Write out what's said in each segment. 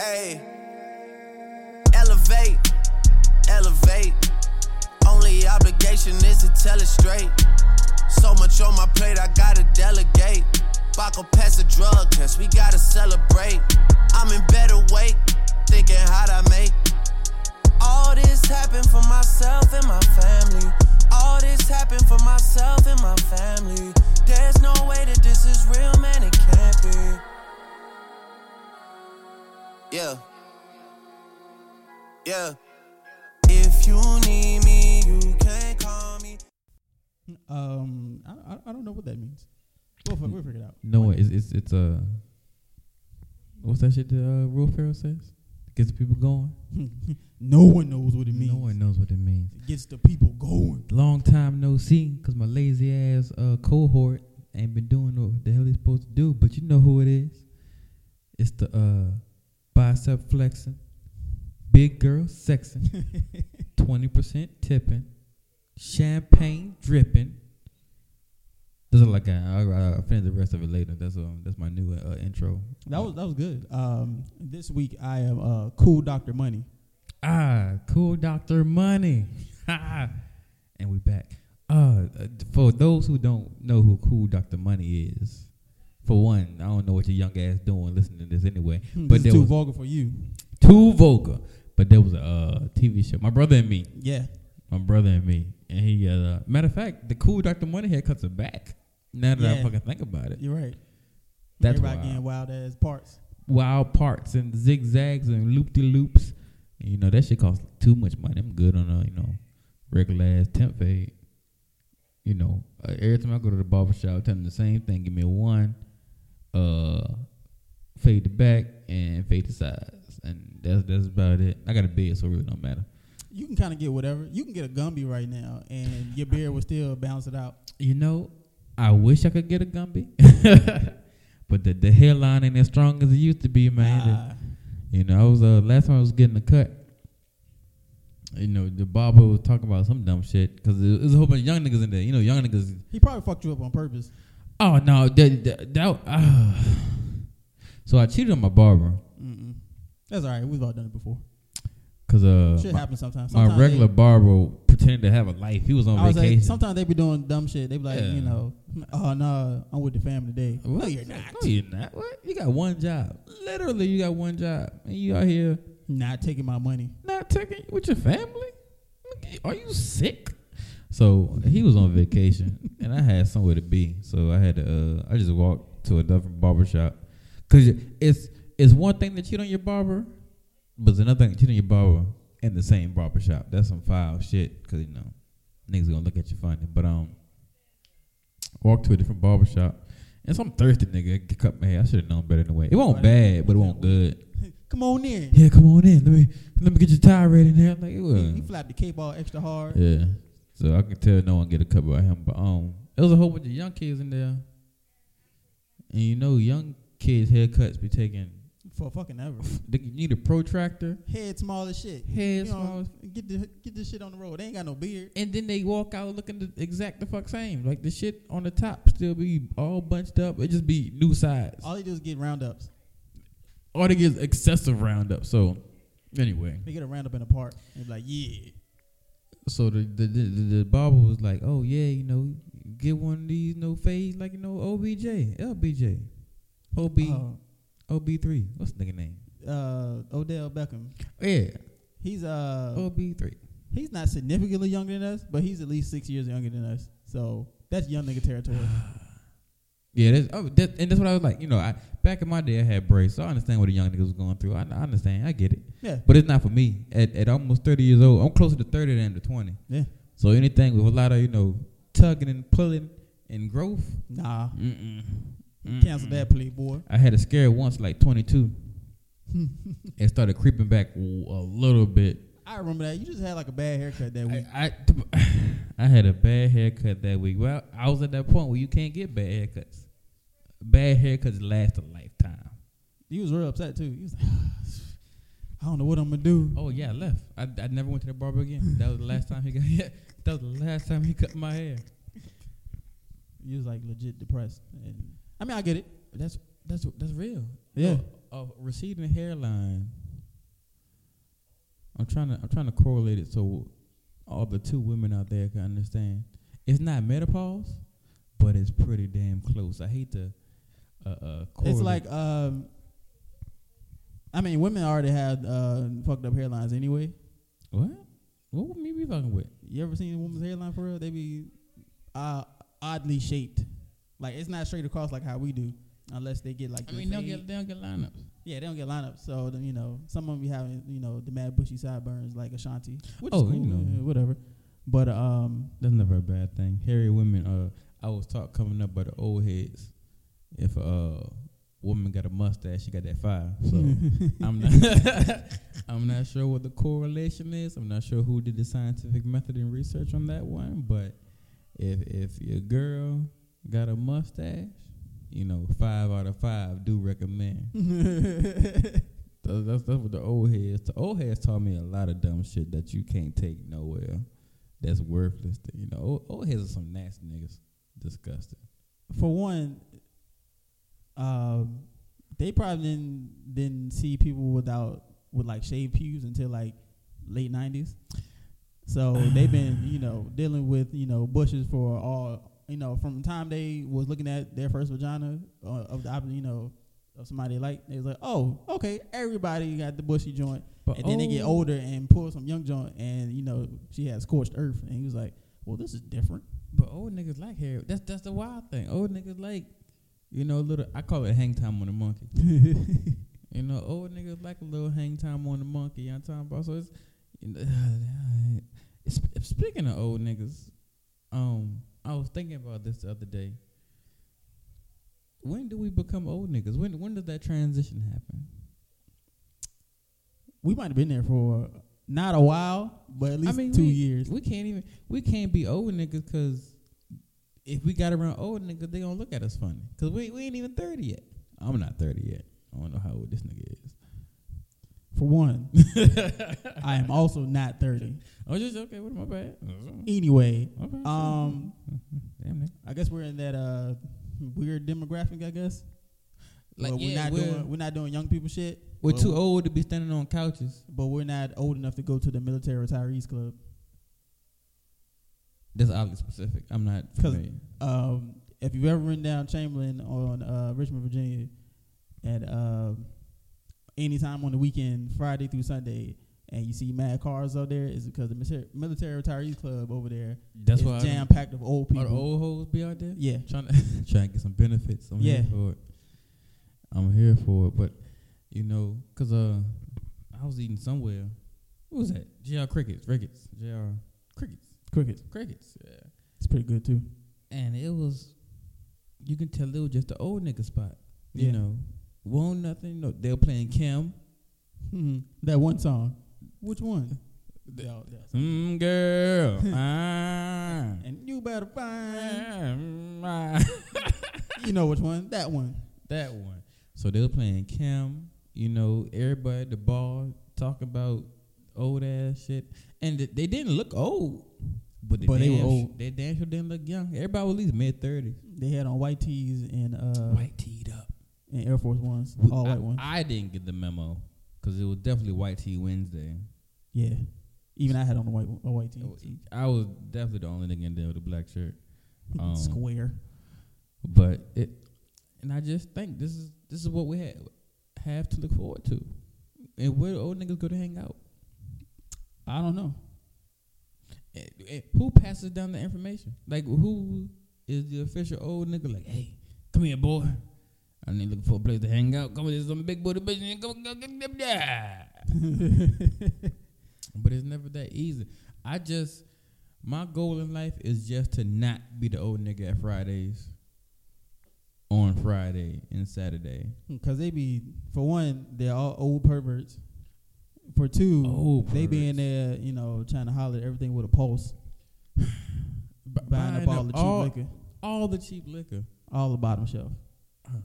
Hey, elevate, elevate. Only obligation is to tell it straight. So much on my plate, I gotta delegate. Baco pass a drug test, we gotta celebrate. I'm in better weight, thinking how'd I make. All this happened for myself and my family. All this happened for myself and my family. There's no way that this is real, man, it can't be. Yeah. Yeah. If you need me, you can call me. Um, I, I, I don't know what that means. We'll, fi- we'll figure it out. No, it's it's it's uh, what's that shit that uh, Will Ferrell says? Gets people going. no one knows what it means. No one knows what it means. It gets the people going. Long time no see, cause my lazy ass uh cohort ain't been doing what the hell they supposed to do. But you know who it is? It's the uh bicep flexing, big girl sexing, twenty percent tipping, champagne dripping. This is like a, I'll, I'll finish the rest of it later. That's um that's my new uh, intro. That was that was good. Um, this week I am uh, cool Doctor Money. Ah, cool Doctor Money. and we back. Uh, uh, for those who don't know who Cool Doctor Money is, for one, I don't know what your young ass doing listening to this anyway. Hmm, But this there too was vulgar for you. too vulgar. But there was a uh, TV show. My brother and me. Yeah. My brother and me. And he uh, matter of fact, the Cool Doctor Money cuts are back. Now that I fucking think about it, You're right. That's Everybody wild. getting wild ass parts. wild parts and zigzags and loop de loops. You know that shit costs too much money. I'm good on a you know regular ass temp fade. You know, uh, every time I go to the barber shop, I tell them the same thing. Give me a one, uh, fade the back and fade the sides, and that's that's about it. I got a beard, so it really don't matter. You can kind of get whatever. You can get a Gumby right now, and your beard will still balance it out. You know, I wish I could get a Gumby, but the the hairline ain't as strong as it used to be, man. You know, I was uh last time I was getting a cut. You know, the barber was talking about some dumb shit because there's a whole bunch of young niggas in there. You know, young niggas. he probably fucked you up on purpose. Oh no, that that, that ah. So I cheated on my barber Mm-mm. That's all right. We've all done it before. because uh Shit my, happens sometimes. my regular they- barber pretended to have a life. He was on I was like, vacation. sometimes they be doing dumb shit. They be like, Yeah. you know, oh no, I'm with the family today. No, you're not. No, you're not. What? You got one job. Literally, you got one job, and you out here Not taking my money. not taking with your family? Are you sick? So he was on vacation, and I had somewhere to be. So I had to. Uh, I just walked to a different barber shop because it's it's one thing to cheat on your barber, but it's another thing to cheat on your barber in the same barber shop. That's some foul shit. Cause you know niggas gonna look at you funny. But um, walked to a different barber shop. And some thirsty nigga get cut my hair. I should have known better than way. It won't bad, but it won't good. Come on in. Yeah, come on in. Let me let me get your tie ready in there. Like it was. He, he flapped the cape all extra hard. Yeah. So I can tell no one get a cut by him. But um there was a whole bunch of young kids in there. And you know, young kids' haircuts be taking For fucking ever. they need a protractor, Head small as shit. head You know, small, Get the get this shit on the road. They ain't got no beard. and then they walk out looking the exact the fuck same. Like the shit on the top still be all bunched up. It just be new sides. All they do is get roundups. All they get is excessive roundup. So anyway. They get a roundup in a park. They be like, yeah. So the the, the the barber was like, "Oh yeah, you know, get one of these no fades like you know OBJ, LBJ, OB, Uh, OB three. What's the nigga name? uh, Odell Beckham. Yeah, He's uh OB three. he's not significantly younger than us, but he's at least six years younger than us. So that's young nigga territory. Yeah, that's, oh, that, and that's what I was like. You know, I back in my day I had braids, so I understand what the young niggas was going through. I, I understand, I get it, Yeah. but it's not for me. At at almost thirty years old, I'm closer to thirty than to twenty. Yeah. So anything with a lot of you know tugging and pulling and growth, Nah. mm-mm. Cancel Mm-mm. that play, boy. I had a scare once, like 22. it started creeping back a little bit. I remember that. You just had like a bad haircut that week. I, I, I had a bad haircut that week. Well, I was at that point where you can't get bad haircuts. Bad haircuts last a lifetime. He was real upset too. You was like, I don't know what I'm gonna do. Oh yeah, I left. I, I never went to the barber again. That was the last time he got. Yeah, that was the last time he cut my hair. He was like legit depressed. And I mean, I get it. That's that's that's real. Yeah. a receding hairline. I'm trying to I'm trying to correlate it so all the two women out there can understand. It's not menopause, but it's pretty damn close. I hate to uh, uh. It's like um, I mean, women already have uh fucked up hairlines anyway. what? What would me be fucking with? You ever seen a woman's hairline for real? They be uh oddly shaped. Like it's not straight across like how we do, unless they get like. I mean, they don't fade. get they don't get lineups. Yeah, they don't get lineups. So then, you know, some of them be having you know the mad bushy sideburns like Ashanti, which Oh, is cool, you know. yeah, whatever. But um, That's never a bad thing. Hairy women. Uh, I was taught coming up by the old heads. If a woman got a mustache, she got that fire. So I'm not. I'm not sure what the correlation is. I'm not sure who did the scientific method and research on that one. But if if your girl got a mustache, you know, five out of five do recommend. That's, that's, that's what the old heads. The old heads taught me a lot of dumb shit that you can't take nowhere. That's worthless. You know, old, old heads are some nasty niggas. Disgusting. for one, um, they probably didn't didn't see people without with like shaved pubes until like late nineties. So they've been you know dealing with you know bushes for all you know from the time they was looking at their first vagina uh, of the you know of somebody like they was like oh okay everybody got the bushy joint But and then they get older and pull some young joint and you know she had scorched earth and he was like well this is different But old niggas like hair. That's that's the wild thing. Old niggas like, you know, a little. I call it hang time on the monkey. You know, old niggas like a little hang time on the monkey. You know what I'm talking about? So it's, you know, it's speaking of old niggas, um, I was thinking about this the other day. When do we become old niggas? When when does that transition happen? we might have been there for not a while, but at least mean, two we- years. We can't even we can't be old niggas because if we got around old niggas, they gonna look at us funny because we we ain't even thirty yet. I'm not thirty yet. I don't know how old this nigga is. For one, I am also not thirty. Oh, just okay. What am I bad? Anyway, Okay, um, damn nigga. I guess we're in that uh weird demographic. I guess Like Where we're not we're, doing we're not doing young people shit. we're but too old to be standing on couches. but we're not old enough to go to the military retirees club. That's oddly specific. I'm not familiar. Um, if you've ever ridden down Chamberlayne on uh, Richmond, Virginia, at um, any time on the weekend, Friday through Sunday, and you see mad cars out there, is because the military, retirees club over there That's is jam packed of old people. the old hoes be out there. Yeah, trying to trying to get some benefits. I'm Yeah. here for it. I'm here for it, but you know, cause uh, I was eating somewhere. What was that? JR Crickets, Crickets, JR Crickets, crickets. Yeah, It's pretty good too. and it was. You can tell it was just the old nigga spot. You Yeah. know, won't nothing. No, they were playing Kim. hmm That one song. Which one? Mm, girl, ah, And you better find. ah. You know which one? That one. That one. So they were playing Kim, you know, everybody at the bar talking about old ass shit. And th- they didn't look old. But, But they were damn old. They damn sure didn't look young. Everybody was at least mid 30s. They had on white tees and uh White teed up. and Air Force Ones, We- all I, white ones. I didn't get the memo because it was definitely White Tee Wednesday. yeah, even I had on a white a white tee. I was definitely the only nigga in there with a black shirt. Um, Square. But it, and I just think this is this is what we have have to look forward to. And where the old niggas go to hang out? I don't know. Eh, eh, Who passes down the information? Like who is the official old nigga? Like, hey, come here, boy. I need looking for a place to hang out. Come with some big booty bitch and go go get them. But it's never that easy. I just my goal in life is just to not be the old nigga at Fridays. On Friday and Saturday. Because they be, for one, they're all old perverts. For two, they be in there, you know, trying to holler at everything with a pulse, B- buying up all the cheap all, liquor, all the cheap liquor. all the bottom shelf.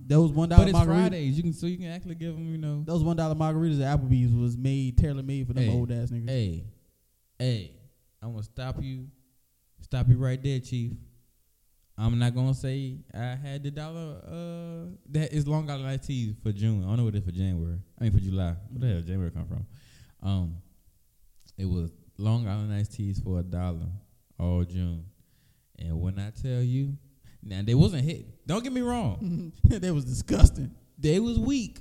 Those one dollar But it's margaritas, Fridays. You can so you can actually give them, you know. those one dollar margaritas at Applebee's was made tailor made for them Hey, old ass niggas. Hey, hey, I'm gonna stop you. Stop you right there, Chief. I'm not gonna say I had the dollar. Uh, that is Long iced tea for June. I don't know what it is for January. I mean for July. Where the hell did January come from? Um, it was Long Island iced teas for a dollar all June. And when I tell you, now they wasn't hit. Don't get me wrong. they was disgusting. They was weak.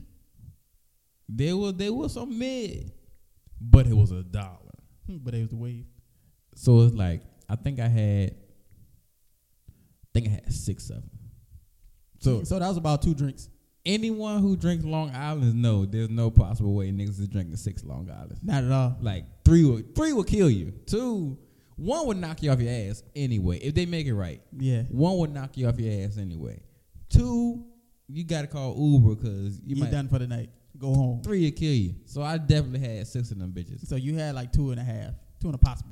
They was they was some mid, but it was a dollar. But it was the wave. So it's like I think I had, I think I had six of them. So So that was about two drinks. Anyone who drinks Long Island know there's no possible way niggas is drinking six Long Islands. Not at all. Like three would three will kill you. Two, one would knock you off your ass anyway if they make it right. Yeah. One would knock you off your ass anyway. Two, you gotta call Uber because you You might. done for the night. Go home. Three will kill you. So I definitely had six of them bitches. So you had like two and a half, two and a possible.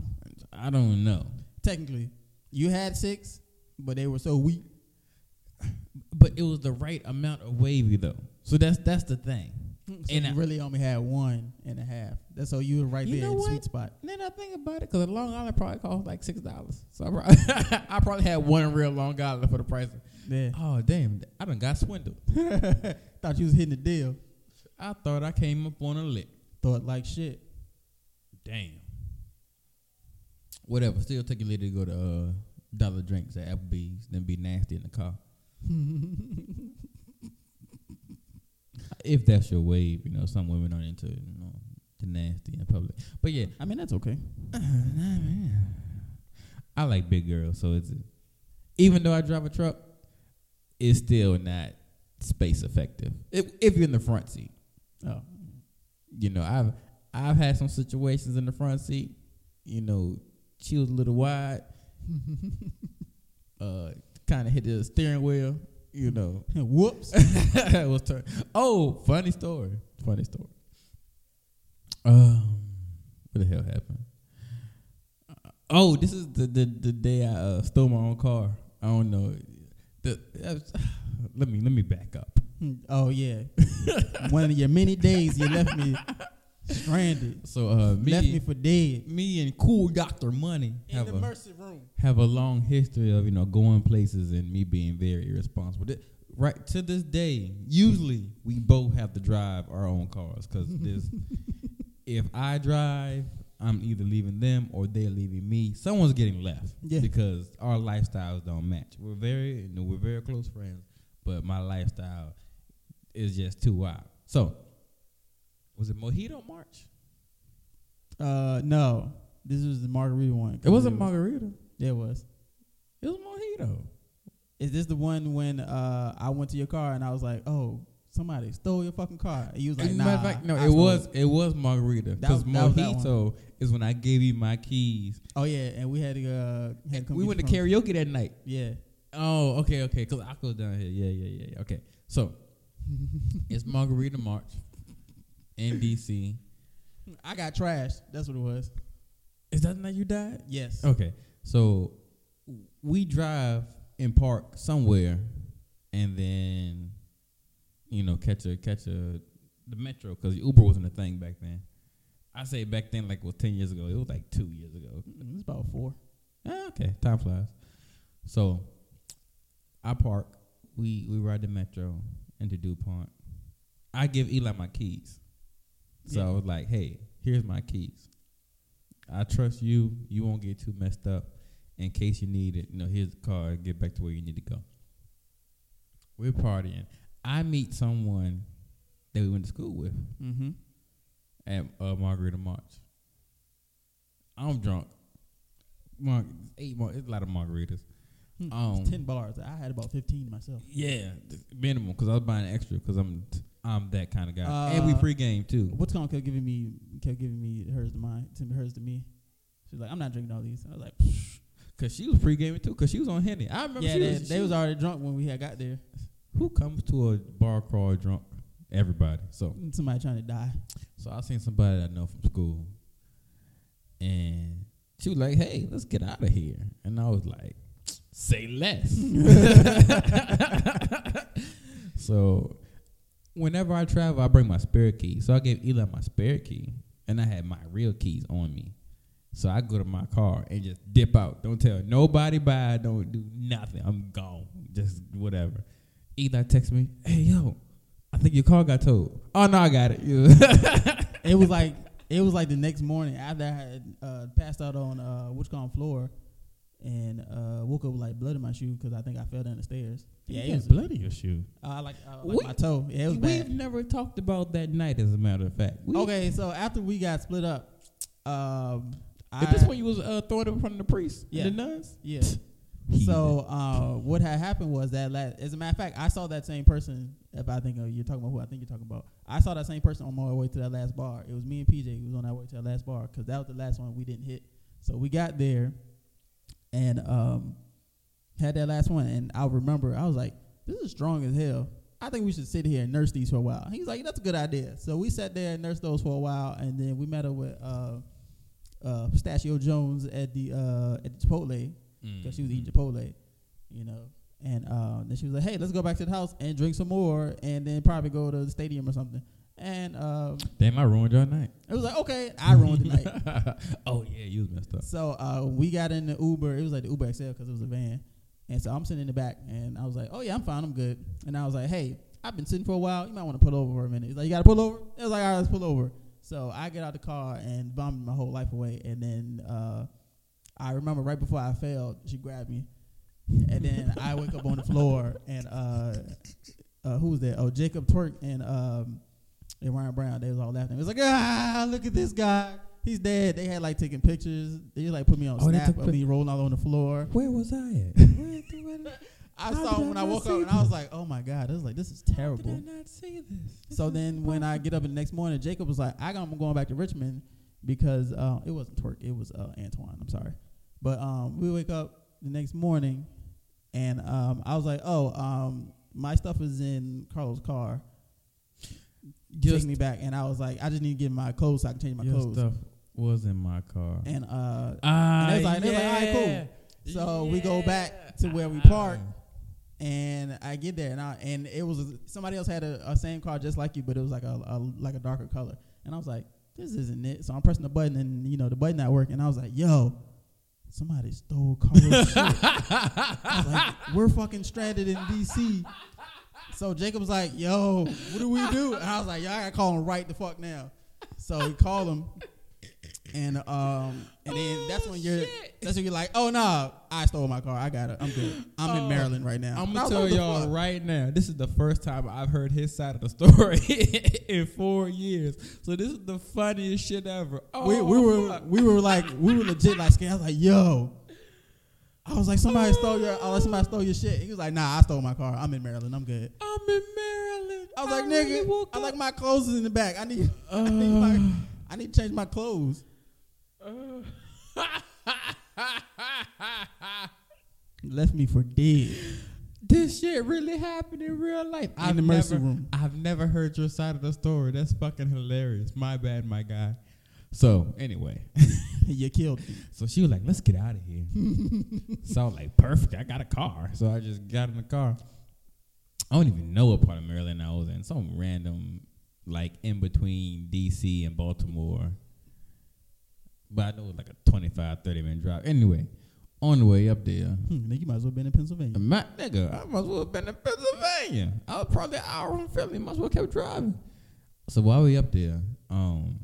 I don't know, Technically, you had six, but they were so weak. But it was the right amount of wavy though. So that's that's the thing. So And you I- really only had one and a half. That's so you were right You there in the sweet spot. And Then I think about it because a Long Island probably cost like six dollars. So I probably, I probably had one real Long Island for the price. Yeah. Oh damn! I done got swindled. Thought you was hitting the deal. I thought I came up on a lick. Thought like shit. Damn. Whatever. Still take your lady to go to uh, Dollar Drinks at Applebee's, then be nasty in the car. If that's your wave, you know, some women aren't into you know the nasty in public. But yeah, I mean that's okay. I like big girls, so it's even though I drive a truck, it's still not space effective. If, if you're in the front seat, Oh. you know, I've I've had some situations in the front seat. You know, she was a little wide. uh, kind of hit the steering wheel. You know, Whoops. was turn. Oh, funny story. Funny story. Um, what the hell happened? Uh, oh, this is the the, the day I uh, stole my own car. I don't know. The, was- let me let me back up. oh yeah. One of your many days you left me stranded. So uh, me, left me for dead. me and cool Doctor Money have a mercy room. have a long history of you know going places and me being very irresponsible. Th- Right to this day, usually we both have to drive our own cars because this. if I drive, I'm either leaving them or they're leaving me. Someone's getting left Yeah. because our lifestyles don't match. We're very, you know, we're very close friends, but my lifestyle is just too wild. So, was it Mojito March? Uh no. This was the margarita one. It wasn't margarita. Yeah, it was. It was mojito. Is this the one when uh I went to your car and I was like, oh, somebody stole your fucking car? And you was like, nah. matter of fact, no, I it stole was it was margarita because was- that was that mojito is when I gave you my keys. Oh yeah, and we had to uh had to come we get went to from- karaoke that night. Yeah. Oh, okay, okay. Because I go down here. Yeah, yeah, yeah, yeah. Okay, so it's Margarita March in DC. I got trashed. That's what it was. Is that night you died? Yes. Okay, so we drive and park somewhere, and then you know catch a catch a the metro because Uber wasn't a thing back then. I say back then like it was ten years ago. It was like two years ago. Mm, It's about four. Ah, okay, time flies. So I park. We we ride the metro into Dupont. I give Eli my keys. So Yeah. I was like, "Hey, here's my keys. I trust you. You won't get too messed up. In case you need it, you know, here's the car. Get back to where you need to go." We're partying. I meet someone that we went to school with Mm-hmm. at uh, Margarita March. I'm drunk. Mar- eight mar- it's a lot of margaritas. Um, ten bars. I had about fifteen myself. Yeah, minimum because I was buying extra because I'm I'm that kind of guy. and we Uh, pregame too. What's going kept giving me kept giving me hers to mine, to hers to me. She's like, I'm not drinking all these. I was like, Cause she was pregaming too. Cause she was on Henny. I remember. yeah, she they, was, they she was already drunk when we had got there. Who comes to a bar crawl drunk? Everybody. So Somebody trying to die. so I seen somebody I know from school, and she was like, "Hey, let's get out of here." And I was like, "Say less." so whenever I travel, I bring my spare key. So I gave Eli my spare key, and I had my real keys on me. So I go to my car and just dip out. Don't tell nobody bye. Don't do nothing. I'm gone. Just whatever. Eli text me, hey yo, I think your car got towed. Oh no, I got it. It was like it was like the next morning after I had uh, passed out on uh, on floor, and uh, woke up with like blood in my shoe because I think I fell down the stairs. Yeah, it was blood in your shoe. uh, like, uh, like We- my toe. Yeah, it was We've bad. never talked about that night, as a matter of fact. We, Okay, so after we got split up, um, I, this when you was uh, throwing it in front of the priest? Yeah. and The nuns? yeah. So uh, what had happened was that, last, as a matter of fact, I saw that same person. If I think of, you're talking about who I think you're talking about, I saw that same person on my way to that last bar. It was me and PJ who was on our way to that last bar because that was the last one we didn't hit. So we got there and um, had that last one, and I remember I was like, "This is strong as hell." I think we should sit here and nurse these for a while. He's like, "That's a good idea." So we sat there and nursed those for a while, and then we met up with uh, uh, Pistachio Jones at the uh, at the Chipotle because she was eating Chipotle, you know. And uh, then she was like, "Hey, let's go back to the house and drink some more, and then probably go to the stadium or something." And um, Damn, I ruined your night. it was like, "Okay, I ruined the night." oh yeah, you was messed up. So uh, we got in the Uber. It was like the Uber XL because it was a van. And so I'm sitting in the back, and I was like, "Oh yeah, I'm fine, I'm good." And I was like, "Hey, I've been sitting for a while. You might want to pull over for a minute." He's like, "You got to pull over." It was like, "All right, let's pull over." So I get out the car and bombed my whole life away. And then uh, I remember right before I failed, she grabbed me, and then I wake up on the floor, and uh, uh, who was there? Oh, Jacob Twerk and um, and Ryan Brown. They was all laughing. It was like, "Ah, look at this guy." He's dead. They had like taking pictures. They like put me on Oh, they snap of me rolling all on the floor. Where was I at? I How saw him when I I woke up and I was like, "Oh my god!" I was like, "This is terrible." Did I terrible." not see this? So then when I get up the next morning, Jacob was like, "I got, I'm going back to Richmond because uh, it wasn't Twerk, it was uh, Antoine. I'm sorry, but um, we wake up the next morning, and um, I was like, "Oh, um, my stuff is in Carlos' car. Just Take me back." And I was like, "I just need to get my clothes so I can change my your clothes." stuff was in my car. And uh, Ah, they was like- they was like, "All right, cool." yeah. So we go back to where we Ah. park. and I get there and I and it was somebody else had a, a same car just like you, but it was like a, a like a darker color. And I was like, this isn't it. So I'm pressing the button and you know the button not working. And I was like, yo, somebody stole Carlos shit. Like, we're fucking stranded in DC. So Jacob's like, yo, what do we do? And I was like, yo, I gotta call him right the fuck now. So he called him. And um and then that's when you're that's when you're like, oh nah, I stole my car. I got it. I'm good. I'm in Oh, Maryland right now. I'm gonna tell like, what the y'all fuck? right now. This is the first time I've heard his side of the story in four years. So this is the funniest shit ever. Oh, we, we were fuck. we were like we were legit like scared. I was like, yo. I was like, somebody stole your I was like, somebody stole your shit. He was like, nah, I stole my car. I'm in Maryland. I'm good. I'm in Maryland. I was like, really nigga, I like my clothes is in the back. I need I need my uh. I need to change my clothes. Uh. Left me for dead. this shit really happened in real life. In the mercy never, room. I've never heard your side of the story. That's fucking hilarious. My bad, my guy. So anyway, you killed me. so she was like, "Let's get out of here." so I was like, "Perfect. I got a car." So I just got in the car. I don't even know what part of Maryland I was in. Some random, like in between DC and Baltimore. But I know it was like a 25, 30 minute drive. Anyway, on the way up there, Hmm, nigga, you might as well been in Pennsylvania. my nigga, I might as well have been in Pennsylvania. I was probably an hour from Philly. Might as well kept driving. So while we up there, um,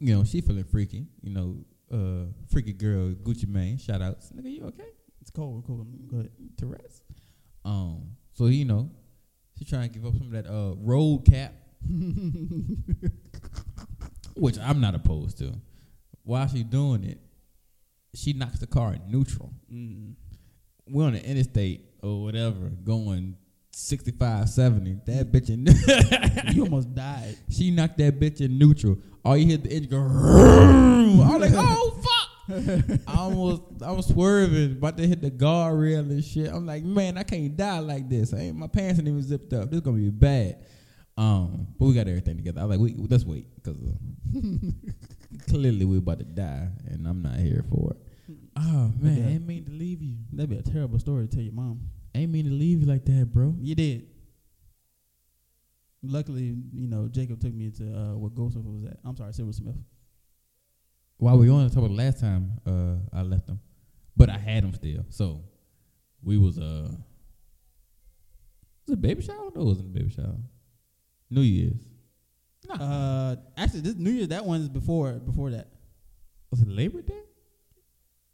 you know, she feeling freaky. You know, uh, freaky girl Gucci Mane. Shout outs, nigga. You okay? It's cold, cold. Go ahead. To rest. Um, so you know, she trying to give up some of that uh road cap, which I'm not opposed to. While she doing it, she knocks the car in neutral Mm. we're on the interstate or whatever, going 65, 70. That bitch in You almost died. she knocked that bitch in neutral. All you hear the engine go. I'm like, oh fuck! I almost, I was swerving, about to hit the guardrail and shit. I'm like, man, I can't die like this. I ain't, my pants ain't even zipped up. This is gonna be bad. Um, but we got everything together. I was like, we, let's wait because uh, clearly we're about to die, and I'm not here for it. Oh man. I ain't mean to leave you. That'd be a terrible story to tell your mom. Ain't mean to leave you like that, bro. You did. Luckily, you know, Jacob took me to uh, where Goldsmith was at. I'm sorry, Silversmith. while we were on the top of the last time uh, I left them, but I had them still. So we was uh, was it baby shower? No, it wasn't a baby shower. New Year's. Uh, actually, this New Year's that one's before before that. Was it Labor Day?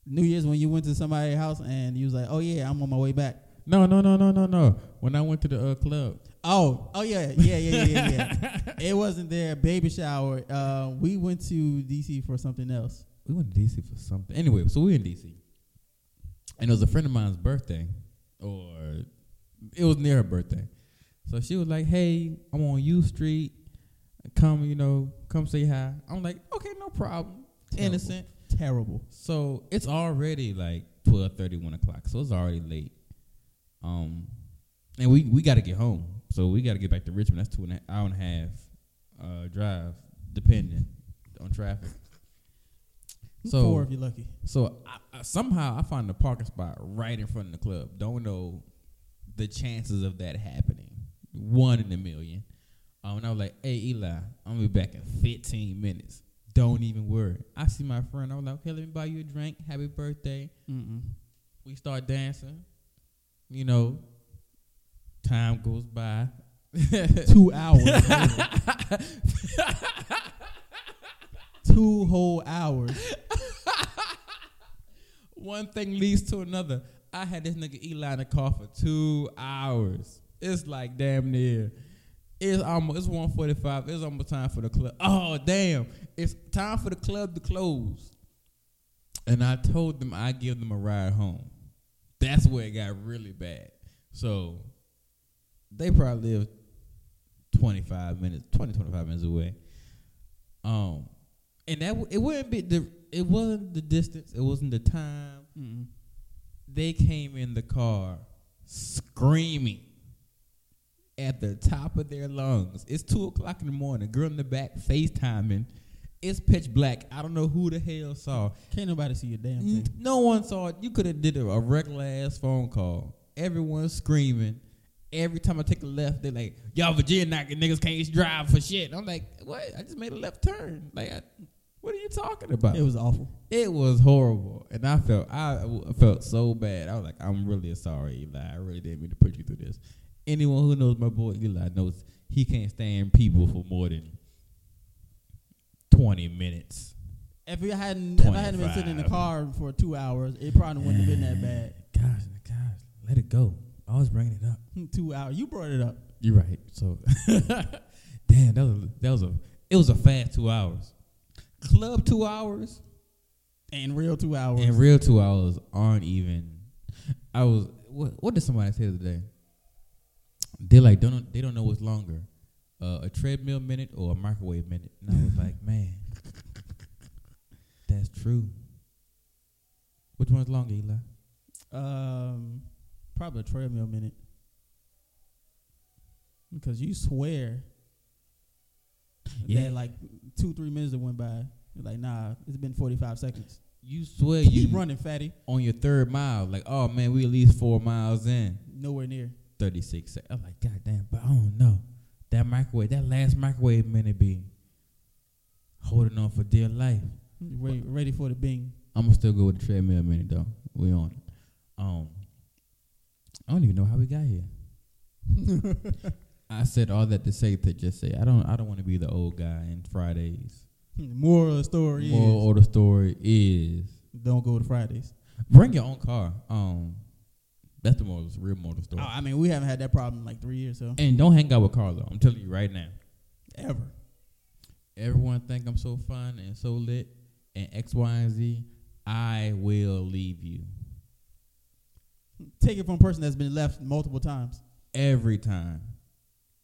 New Year's when you went to somebody's house and you was like, "Oh yeah, I'm on my way back." No, no, no, no, no, no. When I went to the uh, club. Oh, oh yeah, yeah, yeah, yeah, yeah. yeah. it wasn't their baby shower. Uh, we went to DC for something else. We went to DC for something. Anyway, so we in DC, and it was a friend of mine's birthday, or it was near her birthday. So she was like, "Hey, I'm on U Street. Come, you know, come say hi." I'm like, "Okay, no problem." Terrible. Innocent. Terrible. So it's already like 12, 1 o'clock. So it's already late. Um, and we we got to get home. So we got to get back to Richmond. That's two and hour and a half uh, drive, depending on traffic. So Four if you're lucky. so I, I, somehow I find a parking spot right in front of the club. Don't know the chances of that happening. One in a million. Um, and I was like, "Hey Eli, I'm gonna be back in 15 minutes. Don't even worry." I see my friend. I was like, "Okay, let me buy you a drink. Happy birthday." Mm-mm. We start dancing. You know, time goes by. Two hours. Two whole hours. One thing leads to another. I had this nigga Eli in the car for two hours. It's like damn near. It's almost it's one forty five. It's almost time for the club. Oh damn! It's time for the club to close. And I told them I give them a ride home. That's where it got really bad. So they probably live 25 minutes, 20, 25 minutes away. Um, and that w- it wouldn't be the it wasn't the distance, it wasn't the time. Mm-mm. They came in the car screaming at the top of their lungs. It's two o'clock in the morning. Girl in the back FaceTiming. It's pitch black. I don't know who the hell saw. Can't nobody see a damn thing. No one saw it. You could have did a, a regular ass phone call. Everyone screaming. Every time I take a left, they're like, "Y'all Virginia knocking niggas can't drive for shit." I'm like, "What? I just made a left turn. Like, I, what are you talking about?" It was awful. It was horrible, and I felt I felt so bad. I was like, "I'm really sorry, Eli. I really didn't mean to put you through this." Anyone who knows my boy Eli knows he can't stand people for more than twenty minutes. If we hadn't, if I hadn't been sitting in the car for two hours, it probably wouldn't have been that bad. Gosh, gosh, let it go. I was bringing it up. Two hours. You brought it up. You're right. So, damn, that was that was a it was a fast two hours. Club two hours And real two hours. and real two hours aren't even. I was what? What did somebody say the other day? They like don't they don't know what's longer, uh, a treadmill minute or a microwave minute. And I was like, man, that's true. Which one's longer, Eli? Um, probably a treadmill minute. Because you swear Yeah. that like two, three minutes that went by. You're like, nah, it's been 45 seconds. You swear you Keep you running, fatty. on your third mile, like, oh man, we at least four miles in. Nowhere near. 36 seconds. I'm like, God damn, but I don't know. That microwave, that last microwave minute be holding on for dear life. Ready, ready for the bing. I'm gonna still go with the treadmill minute though. We on. Um, I don't even know how we got here. I said all that to say to just say I don't I don't want to be the old guy in Fridays. Moral of the story Moral is of the story is don't go to Fridays. bring your own car. Um, that's the moral, real moral story. Oh, I mean, we haven't had that problem in like three years, so and don't hang out with Carlo. I'm telling you right now. ever. Everyone think I'm so fun and so lit and X, Y, and Z. I will leave you Take it from a person that's been left multiple times. every time.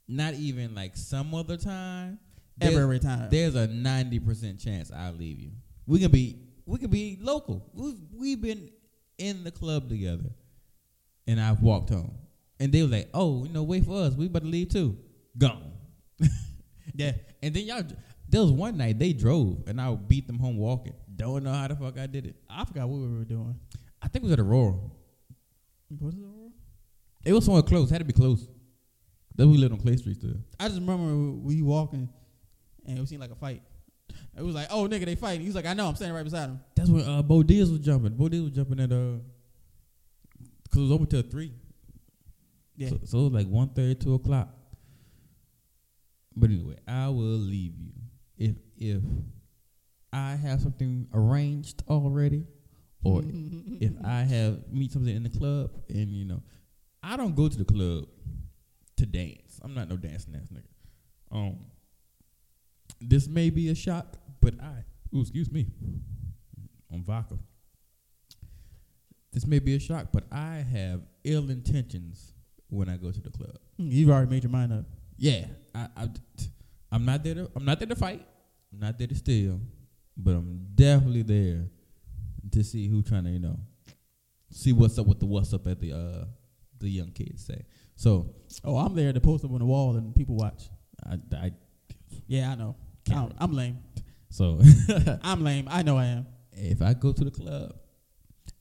Not even like some other time. There's, Every time. there's a ninety percent chance I'll leave you. We can be we can be local. We've we've been in the club together, and I've walked home, and they were like, "Oh, you know, wait for us. We about to leave too." Gone. yeah. And then y'all, there was one night they drove, and I beat them home walking. Don't know how the fuck I did it. I forgot what we were doing. I think it was at Aurora. Was it Aurora? It was somewhere close. Had to be close. Then we lived on Clay Street still. I just remember we walking and it seemed like a fight. It was like, oh nigga, they fighting. He was like, I know, I'm standing right beside him. That's when uh, Bo Diaz was jumping. Bo Diaz was jumping at uh, cause it was open till three. Yeah. So, so it was like one thirty, two o'clock. But anyway, I will leave you if if I have something arranged already, or if I have meet something in the club, and you know, I don't go to the club to dance. I'm not no dancing ass nigga. Um, this may be a shock, but I, ooh, excuse me, on vodka. This may be a shock, but I have ill intentions when I go to the club. You've already made your mind up. Yeah, I, I, I'm not there to, I'm not there to fight. I'm not there to steal, but I'm definitely there to see who trying to, you know, see what's up with the what's up at the uh the young kids say. So Oh, I'm there to post up on the wall and people watch. I, I Yeah, I know. I am lame. so I'm lame. I know I am. if I go to the club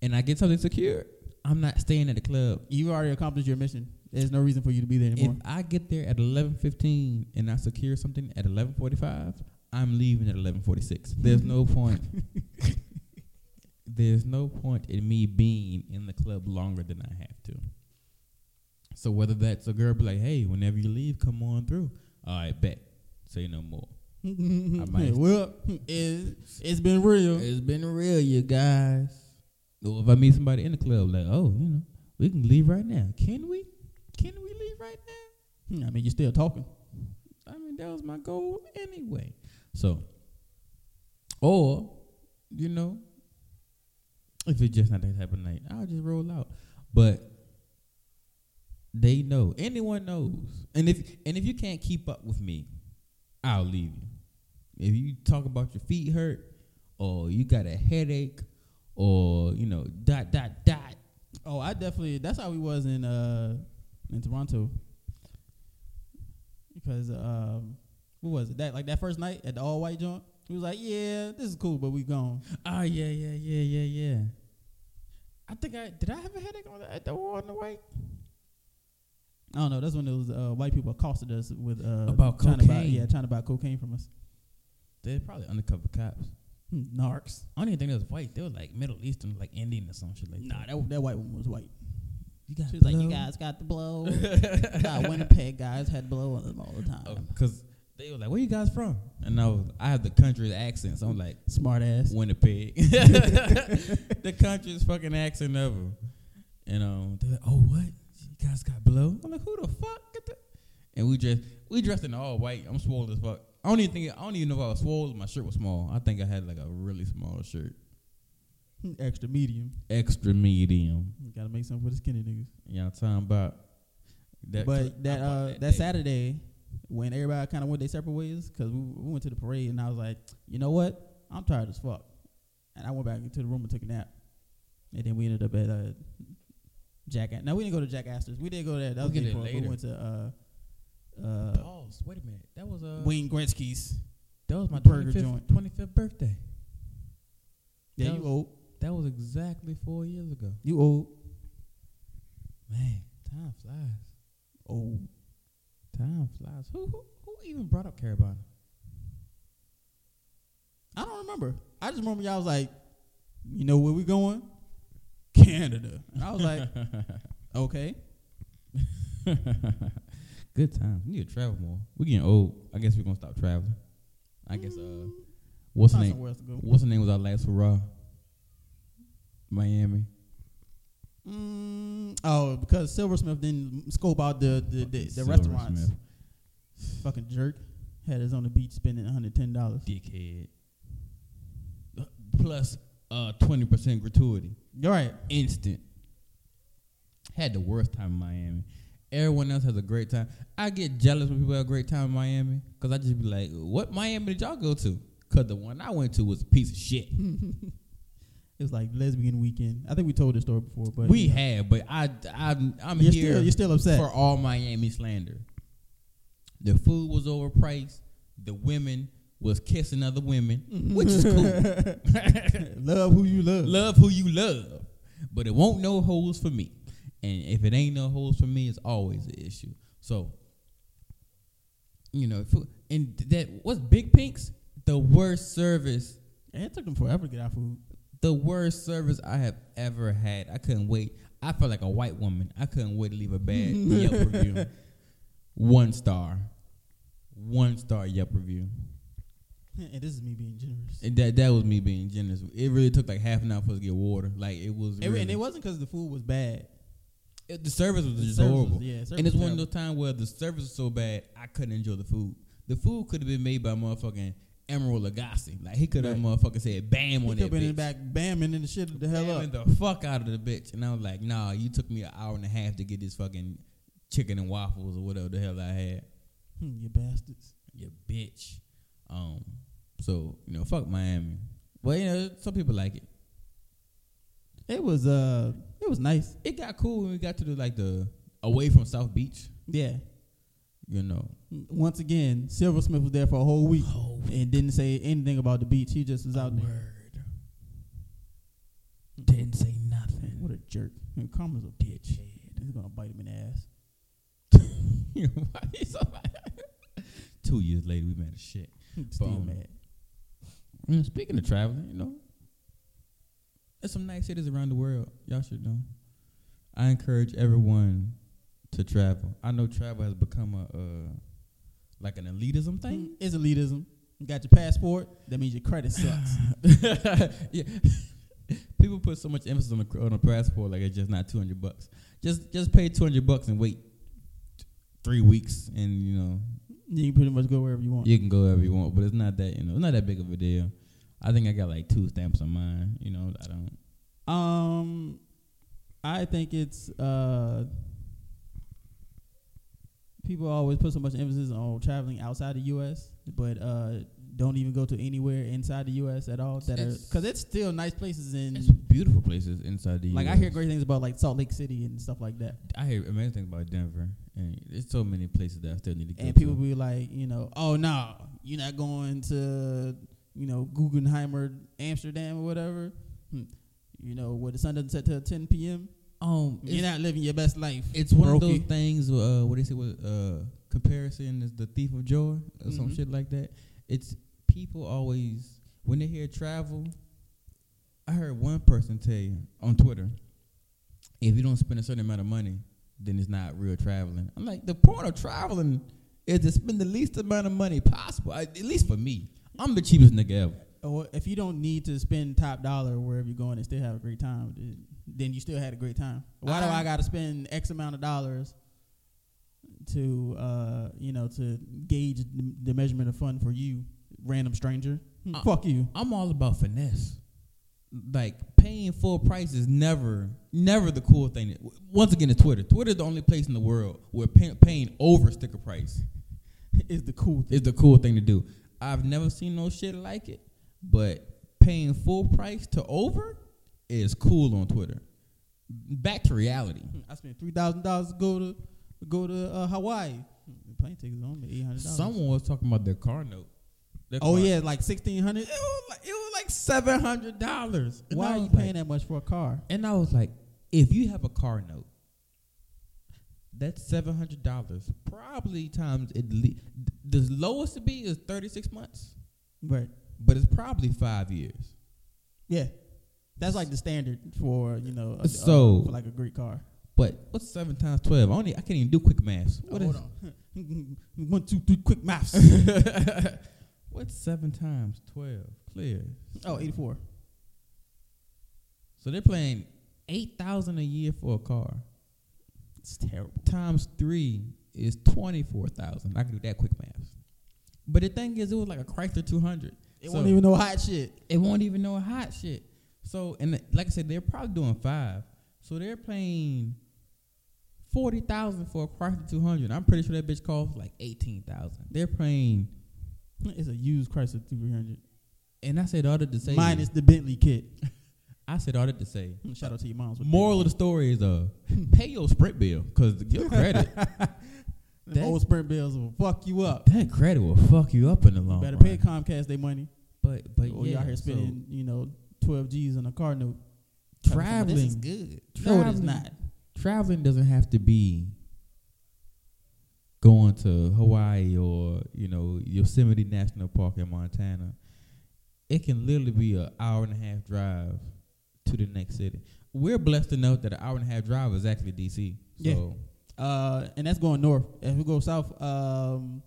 and I get something secured, I'm not staying at the club. You've already accomplished your mission. There's no reason for you to be there anymore. If I get there at 11:15 and I secure something at 11:45, I'm leaving at 11:46. There's no point. There's no point in me being in the club longer than I have to. So whether that's a girl be like, "Hey, whenever you leave, come on through." All right, bet. Say no more. might- well, it's, it's been real. It's been real, you guys. Or if I meet somebody in the club, like, oh, you know, we can leave right now. Can we? Can we leave right now? Hmm, I mean, you're still talking. I mean, that was my goal anyway. So, or, you know, if it's just not that type of night, I'll just roll out. But they know. Anyone knows. And if and if you can't keep up with me, I'll leave you. If you talk about your feet hurt, or you got a headache, or you know, dot dot dot. Oh, I definitely. That's how we was in uh in Toronto. Because um, what was it? That like that first night at the all white joint. He was like, "Yeah, this is cool, but we gone." Oh yeah, yeah, yeah, yeah, yeah. I think I did. I have a headache on the, at the on the way. I don't know. That's when those uh, white people accosted us with uh, About trying to buy, cocaine. yeah, trying to buy cocaine from us. They're probably undercover cops. Narcs. I don't even think they was white. They were like Middle Eastern, like Indian or some shit like Nah, that. that that white woman was white. You got She was like, "You guys got the blow. God, Winnipeg guys had blow on them all the time. because they were like, "Where you guys from?" And I was, I have the country accent, so I'm like, Smart ass. Winnipeg, the country's fucking accent ever. And um, they're like, "Oh, what? You guys got blow?" I'm like, "Who the fuck?" Get the-" And we dressed, we dressed in all white. I'm swole as fuck. I don't even think, I don't even know if I was swole. My shirt was small. I think I had like a really small shirt, Extra medium. extra medium. You gotta make something for the skinny niggas. Y'all talking about that? but that I uh that, day. Saturday when everybody kind of went their separate ways because we, we went to the parade and I was like, you know what? I'm tired as fuck, and I went back into the room and took a nap, and then we ended up at uh Jack. Now we didn't go to Jack Astor's. We did go there. That was We'll get before, it but We went to uh uh. Wait a minute. That was uh, Wayne Gretzky's. that was my burger 25th, joint. 25th birthday. Yeah, That you was- old. That was exactly four years ago. You old. Man, time flies. Old. Time flies. Who who, who even brought up Caribana? I don't remember. I just remember y'all was like, you know where we going? Canada. And I was like, okay. Good time. We need to travel more. We're getting old. I guess we're gonna stop traveling. I guess uh, what's the name? somewhere else to go. What's the name was our last hurrah? Miami. Mm, oh, because Silversmith didn't scope out the the, the, the restaurants. Fucking jerk. Had us on the beach spending $110. Dickhead. Uh, Plus uh twenty percent gratuity. You're right. Instant. Had the worst time in Miami. Everyone else has a great time. I get jealous when people have a great time in Miami because I just be like, "What Miami did y'all go to?" Because the one I went to was a piece of shit. It was like lesbian weekend. I think we told this story before, but we you know, have, but I, I'm, I'm you're here still you're still upset. for all Miami slander. The food was overpriced. The women was kissing other women, mm-hmm. which is cool. love who you love. love who you love, but it won't no holes for me. And if it ain't no holes for me, it's always an issue. So, you know, and that what's Big Pinks? the worst service, And it took them forever to get our food. the worst service I have ever had. I couldn't wait. I felt like a white woman. I couldn't wait to leave a bad Yelp review. One star, one star Yelp review. And this is me being generous. And that that was me being generous. It really took like half an hour for us to get water. Like it was. It- really- and it wasn't because the food was bad. It- the service was The just service was- horrible. yeah, and it's one of those times where the service was so bad I couldn't enjoy the food. The food could have been made by motherfucking Emeril Lagasse. Like he could have Right. motherfucking said bam He on could that have been in the back bamming in the shit the hell up. Bamming the fuck out of the bitch. And I was like, nah, you took me an hour and a half to get this fucking chicken and waffles or whatever the hell I had. Hmm, you bastards. You bitch. Um, so you know, fuck Miami. Well, you know, some people like it. It was uh, it was nice. It got cool when we got to the like the away from South Beach. Yeah. You know, Once again, Silversmith was there for a whole week and didn't say anything about the beach. He just was out there. Didn't say nothing. What a jerk. And Karma's a bitch. He's gonna bite him in the ass. Two years later, we mad as shit. Still Boom. mad. Mm, Speaking of traveling, you know, there's some nice cities around the world. Y'all should know. I encourage everyone to travel. I know travel has become a uh, like an elitism thing. It's elitism. You got your passport. That means your credit sucks. yeah. People put so much emphasis on a on a passport like it's just not two hundred bucks. Just just pay two hundred bucks and wait three weeks, and you know you can pretty much go wherever you want. you can go wherever you want. But it's not that you know it's not that big of a deal. I think I got like two stamps on mine. You know I don't. Um, I think it's uh, people always put so much emphasis on traveling outside the U.S., but uh, don't even go to anywhere inside the U.S. at all. That It's- because it's still nice places in. It's beautiful places inside the U.S. like US. I hear great things about like Salt Lake City and stuff like that. I hear amazing things about Denver, and there's so many places that I still need to go And to. people be like, you know, oh no, you're not going to, you know, Guggenheimer, Amsterdam or whatever. Hmm. You know, where the sun doesn't set till 10 p.m. um, You're not living your best life. it's one of those things. Uh, what they say with uh, comparison is the thief of joy, or some Mhm. shit like that. It's people always when they hear travel. I heard one person tell you on Twitter, if you don't spend a certain amount of money, then it's not real traveling. I'm like, the point of traveling is to spend the least amount of money possible. At least for me, I'm the cheapest nigga ever. or if you don't need to spend top dollar wherever you're going and still have a great time, then- then you still had a great time. Why do I- I got to spend X amount of dollars to, uh, you know, to gauge the, the measurement of fun for you, random stranger? Hmm, Uh, Fuck you. I'm all about finesse. Like paying full price is never, never the cool thing. Once again, it's Twitter. Twitter's the only place in the world where pay, paying over sticker price Is the cool thing. is the cool thing to do. I've never seen no shit like it, but paying full price to over is cool on Twitter. Back to reality. Hmm, I spent three thousand dollars to go to go to uh, Hawaii. Hmm, The plane ticket's only eight hundred dollars. Someone was talking about their car note. Their Oh car- yeah, like sixteen hundred. it was like it was like seven hundred dollars. Why are you paying that much for a car? And I was like, if you have a car note, that's seven hundred dollars. Probably times at least the lowest to be is thirty six months, Right. but it's probably five years. Yeah. That's like the standard for you know, a, So- uh, for like a great car. But what's seven times twelve? I only I can't even do quick maths. What Oh, is hold on. One, two, three, quick maths. what's seven times twelve? Clear. oh, 84. So they're paying eight thousand a year for a car. It's terrible. Times three is twenty four thousand. I can do that quick math. But the thing is, it was like a Chrysler two hundred. It won't even know hot shit. it won't even know hot shit. So, and the- like I said, they're probably doing five. So they're paying forty thousand for a Chrysler two hundred. I'm pretty sure that bitch costs like eighteen thousand. They're paying, It's a used Chrysler 300 and I said all that to say, minus the Bentley kit. I said all that to say. Shout out to your moms. Moral of the story is, uh, pay your Sprint bill because your credit, that- old Sprint bills will fuck you up. that credit will fuck you up in the You long better run. pay Comcast their money. But but or yeah, you out here so spending, you know, 12 G's on a car note. traveling, This is good. No, it is traveling- not. traveling doesn't have to be going to Hawaii or you know Yosemite National Park in Montana, it can literally be an hour and a half drive to the next city. We're blessed enough that an hour and a half drive is actually DC. Yeah. So Uh, and that's going north. If we go south, um,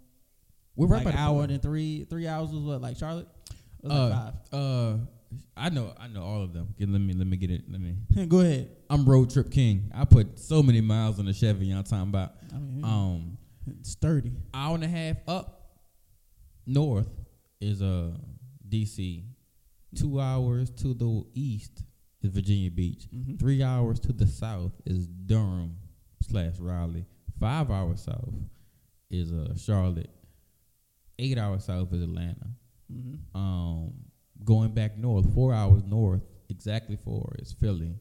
we're like by an hour and three three hours was what like Charlotte. It was Uh, like five. Uh, I know, I know all of them. Let me, let me get it. Let me. Go ahead. I'm road trip king. I put so many miles on the Chevy. Y'all talking about? I mean, Um, sturdy. hour and a half up north is uh DC. Two hours to the east is Virginia Beach. Mhm. Three hours to the south is Durham slash Raleigh. Five hours south is uh Charlotte. Eight hours south is Atlanta. Mhm. Um, going back north, four hours north, exactly four is Philly.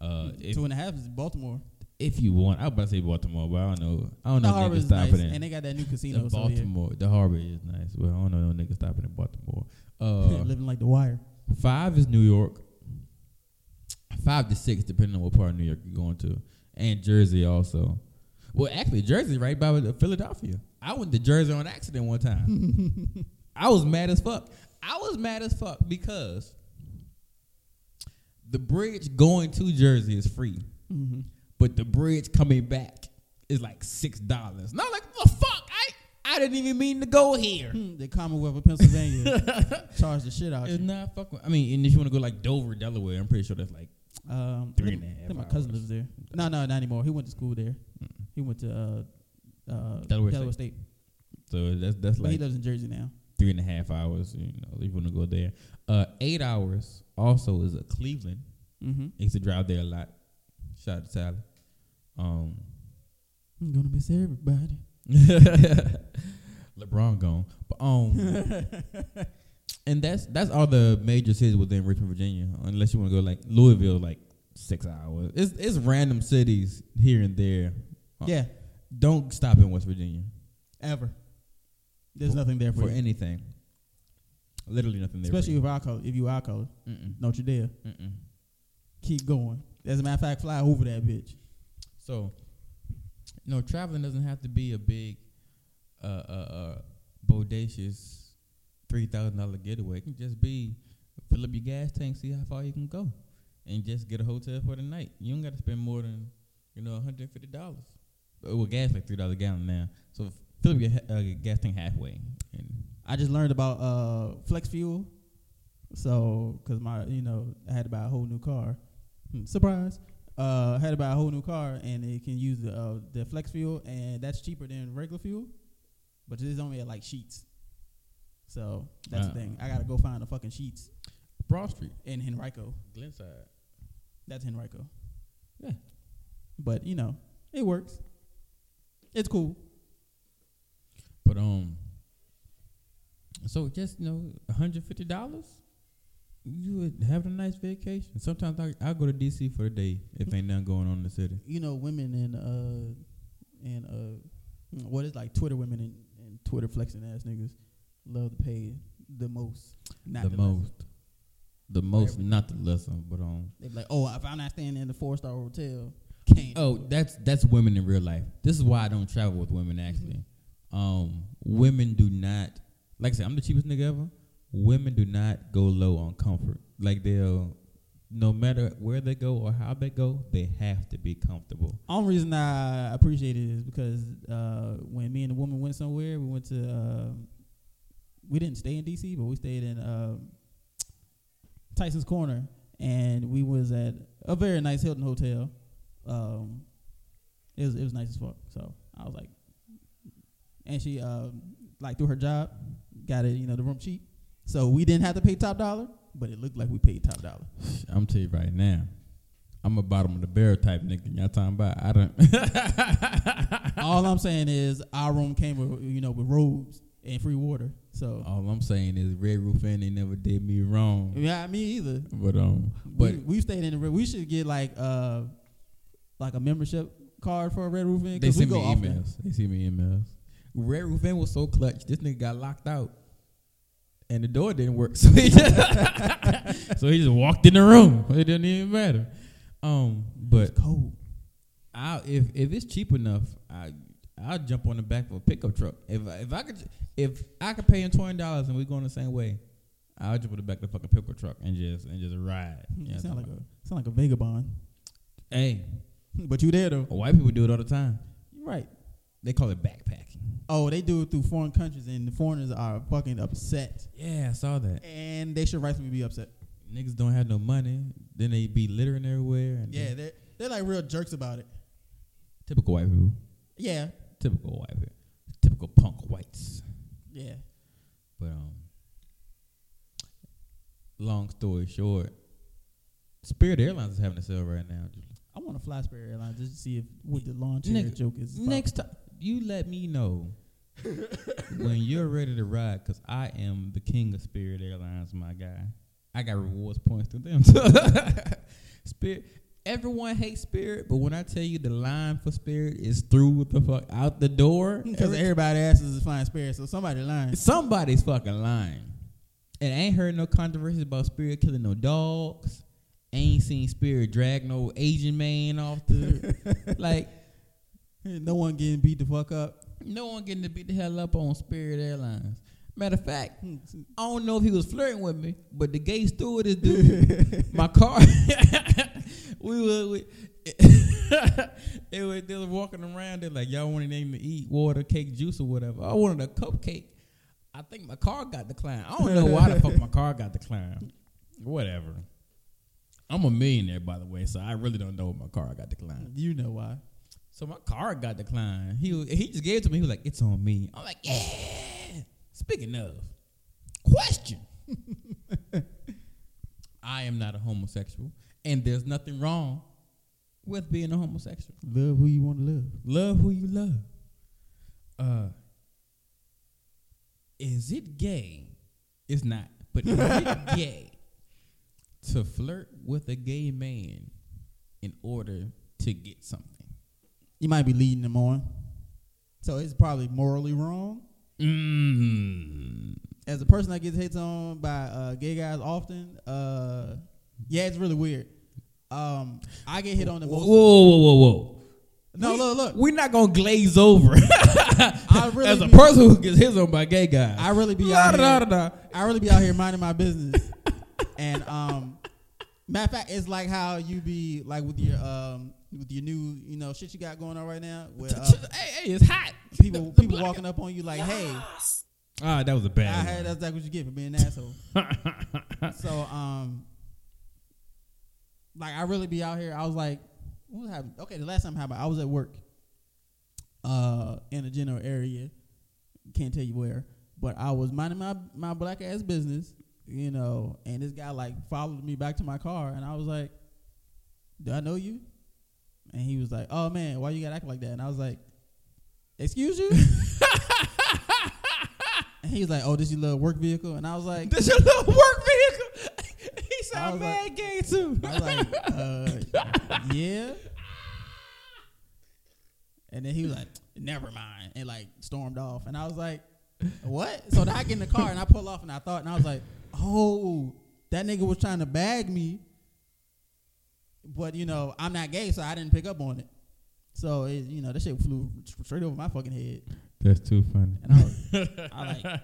Uh, if, Two and a half is Baltimore. if you want, I was about to say Baltimore, but I don't know. I don't The know harbor niggas is nice, stopping in. and they got that new The casino. So yeah. Baltimore, the harbor is nice. Well, I don't know no niggas stopping in Baltimore. Uh, living like the wire. five is New York. Five to six, depending on what part of New York you're going to, and Jersey also. Well, actually, Jersey right by Philadelphia. I went to Jersey on accident one time. I was mad as fuck. I was mad as fuck because the bridge going to Jersey is free, Mm-hmm. but the bridge coming back is like six dollars. I'm like, the fuck? I I didn't even mean to go here. Hmm, the Commonwealth of Pennsylvania charged the shit out It's you. not fucking. I mean, and if you want to go like Dover, Delaware, I'm pretty sure that's like Um, Three I think- I half think my cousin hours. lives there. No, no, not anymore. He went to school there. He went to uh, uh, Delaware Delaware, State. so that's that's But he lives in Jersey now. three and a half hours. You know, if you want to go there. Uh, eight hours also is a Cleveland. Mm-hmm. I used to drive there a lot. Shout out to Sally. Um, I'm gonna miss everybody. LeBron gone, but um, and that's that's all the major cities within Richmond, Virginia. Unless you want to go like Louisville, like six hours. It's it's random cities here and there. Uh, yeah, Don't stop in West Virginia ever. There's For- nothing there for, for you. anything. Literally nothing there. Especially if our color, if you our color, you. Mm-mm, Notre Dame. mm-mm. Keep going. As a matter of fact, fly over that bitch. So, you know, traveling doesn't have to be a big, uh, uh, uh bodacious three thousand dollar getaway. It can just be fill up your gas tank, see how far you can go, and just get a hotel for the night. You don't got to spend more than you know one hundred and fifty dollars. Well, gas like three dollars a gallon now. So fill up your uh, gas tank halfway, and I just learned about uh, flex fuel. So, cause my, you know, I had to buy a whole new car. Hmm, surprise! Uh, had to buy a whole new car, and it can use the uh, the flex fuel, and that's cheaper than regular fuel, but it's only at like Sheetz. So that's Uh. the thing. I gotta go find the fucking Sheetz Broad Street, in Henrico. Glenside. That's Henrico. Yeah. But you know, it works. It's cool. But um, so just you know, one hundred fifty dollars, you would have a nice vacation. Sometimes I I go to DC for a day if ain't nothing going on in the city. you know, women and uh and uh what is like Twitter women and, and Twitter flexing ass niggas love to pay the most. Not the the, most, Less. the most, not the lesser, but um. They be like, oh, if I'm not staying in the four star hotel, can't. Oh, that's that's women in real life. This is why I don't travel with women. Actually, um, women do not like I said. I'm the cheapest nigga ever. Women do not go low on comfort. Like they'll, no matter where they go or how they go, they have to be comfortable. Only reason I appreciate it is because uh, when me and the woman went somewhere, we went to. Uh, we didn't stay in DC, but we stayed in uh, Tyson's Corner, and we was at a very nice Hilton hotel. Um, it was it was nice as fuck. So I was like, and she um, like through her job got it, you know, the room cheap. So we didn't have to pay top dollar, but it looked like we paid top dollar. I'm tell you right now, I'm a bottom of the barrel type nigga. Y'all talking about? I don't. All I'm saying is our room came with you know with robes and free water. So All I'm saying is Red Roof Inn they never did me wrong. yeah, me either. But um, but we, we stayed in the red. We should get like uh like a membership card for a Red Roof Inn. They send me go often. emails. They send me emails. Red Roof Inn was so clutch. This nigga got locked out, and the door didn't work. So he just, so he just walked in the room. It didn't even matter. Um, but It's cold. I if if it's cheap enough, I I'll jump on the back of a pickup truck. If I, if I could if I could pay him twenty dollars and we going the same way, I'll jump on the back of the fucking pickup truck and just and just ride. You sound like I'm a sound like a vagabond. Hey, But you there though. white people do it all the time. You're right. They call it backpacking. Oh, they do it through foreign countries, and the foreigners are fucking upset, Yeah, I saw that. and they should rightfully be upset. Niggas don't have no money. Then they be littering everywhere. And Yeah, they're they're like real jerks about it. typical white people. Yeah, Typical white people. Typical punk whites. yeah. But um, long story short, Spirit Airlines is having a sale right now. I want to fly Spirit Airlines just to see if what the lawn chair Nigga, joke is. Next time, you let me know when you're ready to ride, because I am the king of Spirit Airlines, my guy. I got rewards points to them. Spirit. Everyone hates Spirit, but when I tell you the line for Spirit is through the fuck out the door, because every- everybody asses is flying Spirit, so somebody lying. somebody's fucking lying. And I ain't heard no controversy about Spirit killing no dogs. Ain't seen Spirit drag no Asian man off the like. No one getting beat the fuck up. No one getting to beat the hell up on Spirit Airlines. Matter of fact, Hmm. I don't know if he was flirting with me, but the gay stewardess dude, my car, we were, we, they were they were walking around. They're like, y'all want anything to eat, water, cake, juice, or whatever. I wanted a cupcake. I think my car got declined. I don't know why the fuck my car got declined. Whatever. I'm a millionaire, by the way, so I really don't know what my car got declined. You know why? So my car got declined. He he just gave it to me. He was like, "It's on me." I'm like, "Yeah." Speaking of, question. I am not a homosexual, and there's nothing wrong with being a homosexual. Love who you want to love. Love who you love. Uh, is it gay? It's not, but is it gay to flirt with a gay man in order to get something? You might be leading them on, so it's probably morally wrong. Mm. As a person that gets hit on by uh, gay guys often, uh, yeah, it's really weird. Um, I get hit on the Whoa, most. whoa, whoa, whoa, whoa. No, We- look, look. We're not gonna glaze over. I really As a be- person who gets hit on by gay guys, I really be out da here. da da. I really be out here minding my business. and um, matter of fact, it's like how you be like with your um with your new you know shit you got going on right now. Where uh, Hey, hey, it's hot. people The- people walking up on you like, hey, Ah, that was a bad. heard one. that's exactly what you get for being an asshole. so um, like I really be out here. I was like, what happened? Okay, the last time happened, I was at work, uh, in a general area. Can't tell you where, but I was minding my my black ass business, you know, and this guy like followed me back to my car, and I was like, do I know you? And he was like, oh man, why you gotta act like that? And I was like, excuse you. and he was like, oh, this your little work vehicle? And I was like, This your little work vehicle. He I sound was mad gay too. I was like, uh, yeah. And then he was like, never mind, and like stormed off. And I was like, what? So then I get in the car and I pull off and I thought, and I was like, oh, that nigga was trying to bag me. But you know, I'm not gay, so I didn't pick up on it. So it, you know, that shit flew straight over my fucking head. That's too funny. And I was, I like,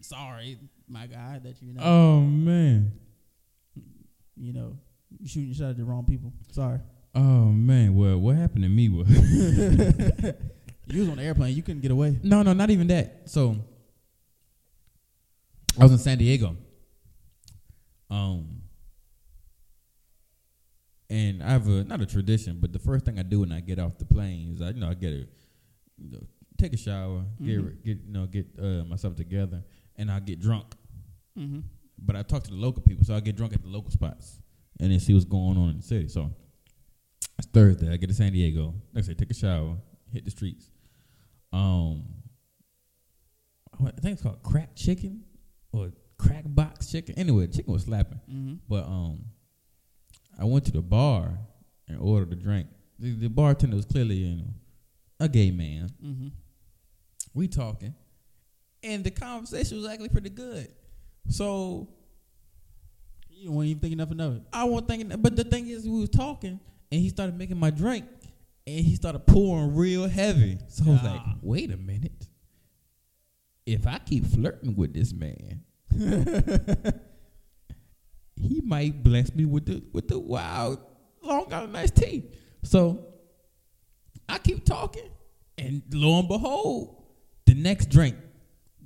sorry, my guy, that you know, Oh man. You know, shooting your shot at the wrong people. Sorry. Oh man. Well, what happened to me was You was on the airplane. You couldn't get away. no, no, not even that. So I was in San Diego. Um, and I have a not a tradition, but the first thing I do when I get off the plane is I, you know, I get a, you know, take a shower, get Mhm. get you know get uh, myself together, and I get drunk. Mm-hmm. But I talk to the local people, so I get drunk at the local spots and then see what's going on in the city. So it's Thursday. I get to San Diego. Like I say, take a shower, hit the streets. Um, what- I think it's called crack chicken or crack box chicken. Anyway, the chicken was slapping. Mm-hmm. But um, I went to the bar and ordered a drink. The, the bartender was clearly, you know, a gay man. Mm-hmm. We talking, and the conversation was actually pretty good. So You weren't even thinking nothing of it. I wasn't thinking, but the thing is, we was talking, and he started making my drink, and he started pouring real heavy. So I was like, wait a minute. If I keep flirting with this man, he might bless me with the with the wild long island iced tea. So I keep talking, and lo and behold, the next drink,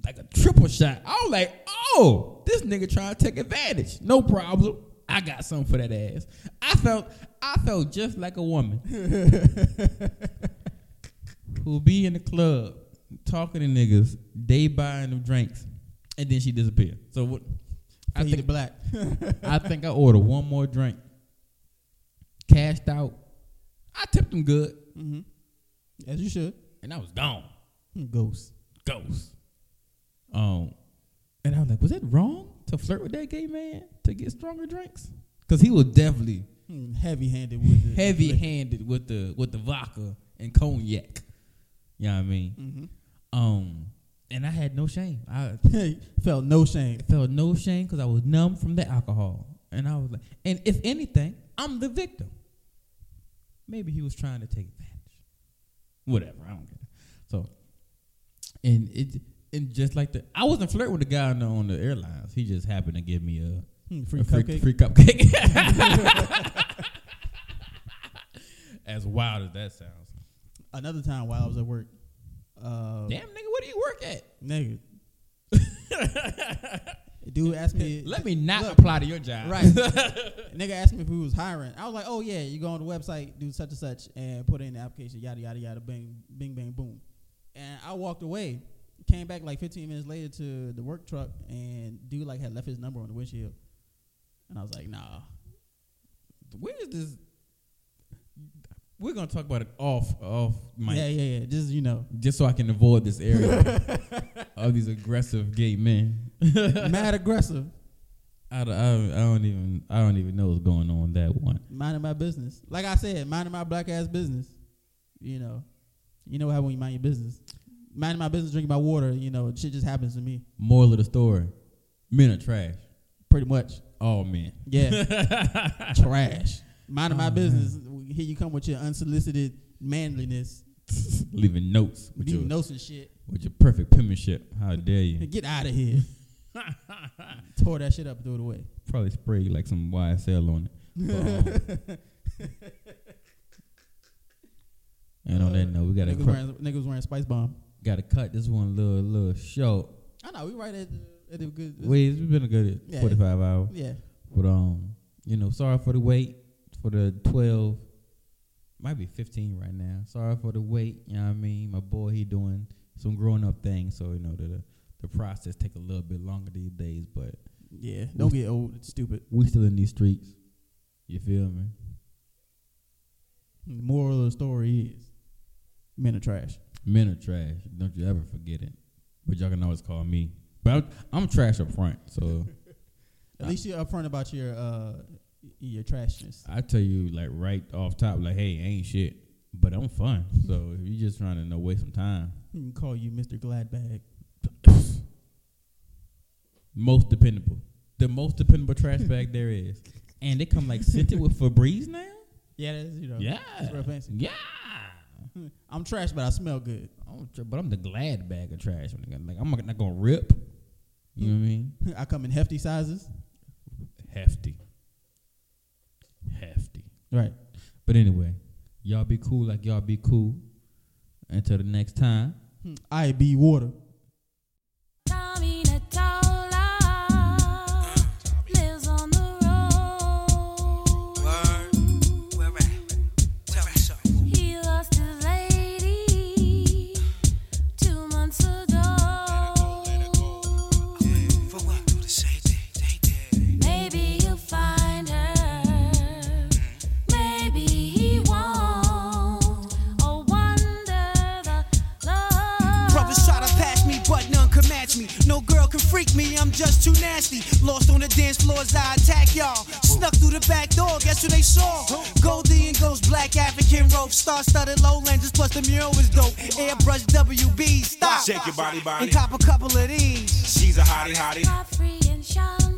like a triple shot. I was like, oh, this nigga trying to take advantage. No problem. I got something for that ass. I felt I felt just like a woman who be in the club talking to niggas, they buying them drinks, and then she disappeared. So what? I think black. I think I ordered one more drink, cashed out. I tipped him good, mm-hmm. As you should. and I was gone. Ghost. Ghost. Um, and I was like, was it wrong to flirt with that gay man to get stronger drinks? Because he was definitely Heavy handed with the heavy handed with the with the vodka and cognac. You know what I mean? hmm Um, and I had no shame. I Felt no shame. felt no shame because I was numb from the alcohol, and I was like, and if anything, I'm the victim. Maybe he was trying to take advantage. Whatever, I don't care. So, and it and just like the, I wasn't flirting with the guy on the, on the airlines. He just happened to give me a Hmm, Free a cupcake. free cupcake. as wild as that sounds. Another time while I was at work. Uh, Damn, nigga, where do you work at? Nigga. Dude asked me. Let me not Look, apply to your job. Right. nigga asked me if we was hiring. I was like, oh yeah, you go on the website, do such and such, and put in the application, yada yada yada, bing, bing, bang, boom. And I walked away. Came back like 15 minutes later to the work truck, and dude like had left his number on the windshield. And I was like, nah. Where is this? We're gonna talk about it off off mic, Yeah, yeah, yeah. Just you know, just so I can avoid this area of these aggressive gay men. mad aggressive, I, don't- I, don't- I don't even I don't even know what's going on with that one. minding my business. Like I said, minding my black ass business. You know, you know how when you mind your business, minding my business, drinking my water. You know, shit just happens to me. Moral of the story: Men are trash. Pretty much. All men. Yeah. Trash. Minding my Oh, business. Here you come with your unsolicited manliness. Leaving notes with Leaving your, notes and shit. with your perfect penmanship. How dare you? Get out of here. Tore that shit up and threw it away. Probably spray like some YSL on it. But, um, and on that note, we gotta niggas, cr- wearing, niggas wearing Spice Bomb. Gotta cut this one little little short. I know, we right at, at the good. Wait, it's been a good Yeah. forty five hours. Yeah. But um, you know, sorry for the wait for the twelve. Might be fifteen right now. Sorry for the wait. You know what I mean? My boy, he doing some growing up things, so you know the the process take a little bit longer these days. But Yeah. Don't get old. It's stupid. we still in these streets. You feel me? The moral of the story is men are trash. Men are trash. Don't you ever forget it. But y'all can always call me. But I'm, I'm trash up front, so At least you're upfront about your uh your trashness. I tell you like right off top, like, hey, ain't shit. But I'm fun. So if you're just trying to know waste some time, We can call you Mr. Gladbag. most dependable. The most dependable trash bag there is. And they come like scented with Febreze now? Yeah, that's you know. Yeah. It's real fancy. Yeah. I'm trash, but I smell good. I'm tr- but I'm the glad bag of trash. Like I'm not gonna rip. You know what I mean? I come in hefty sizes. Hefty. Hefty. Right. But anyway, y'all be cool like y'all be cool. Until the next time. I be water. Freak me, I'm just too nasty. Lost on the dance floors, I attack y'all. Snuck through the back door, guess who they saw? Goldie and Ghost, black African rope, star studded lowlanders, plus the mural was dope. Airbrush WB, stop. Shake your body, body. And cop a couple of these. She's a hottie, hottie. Godfrey and Chauncey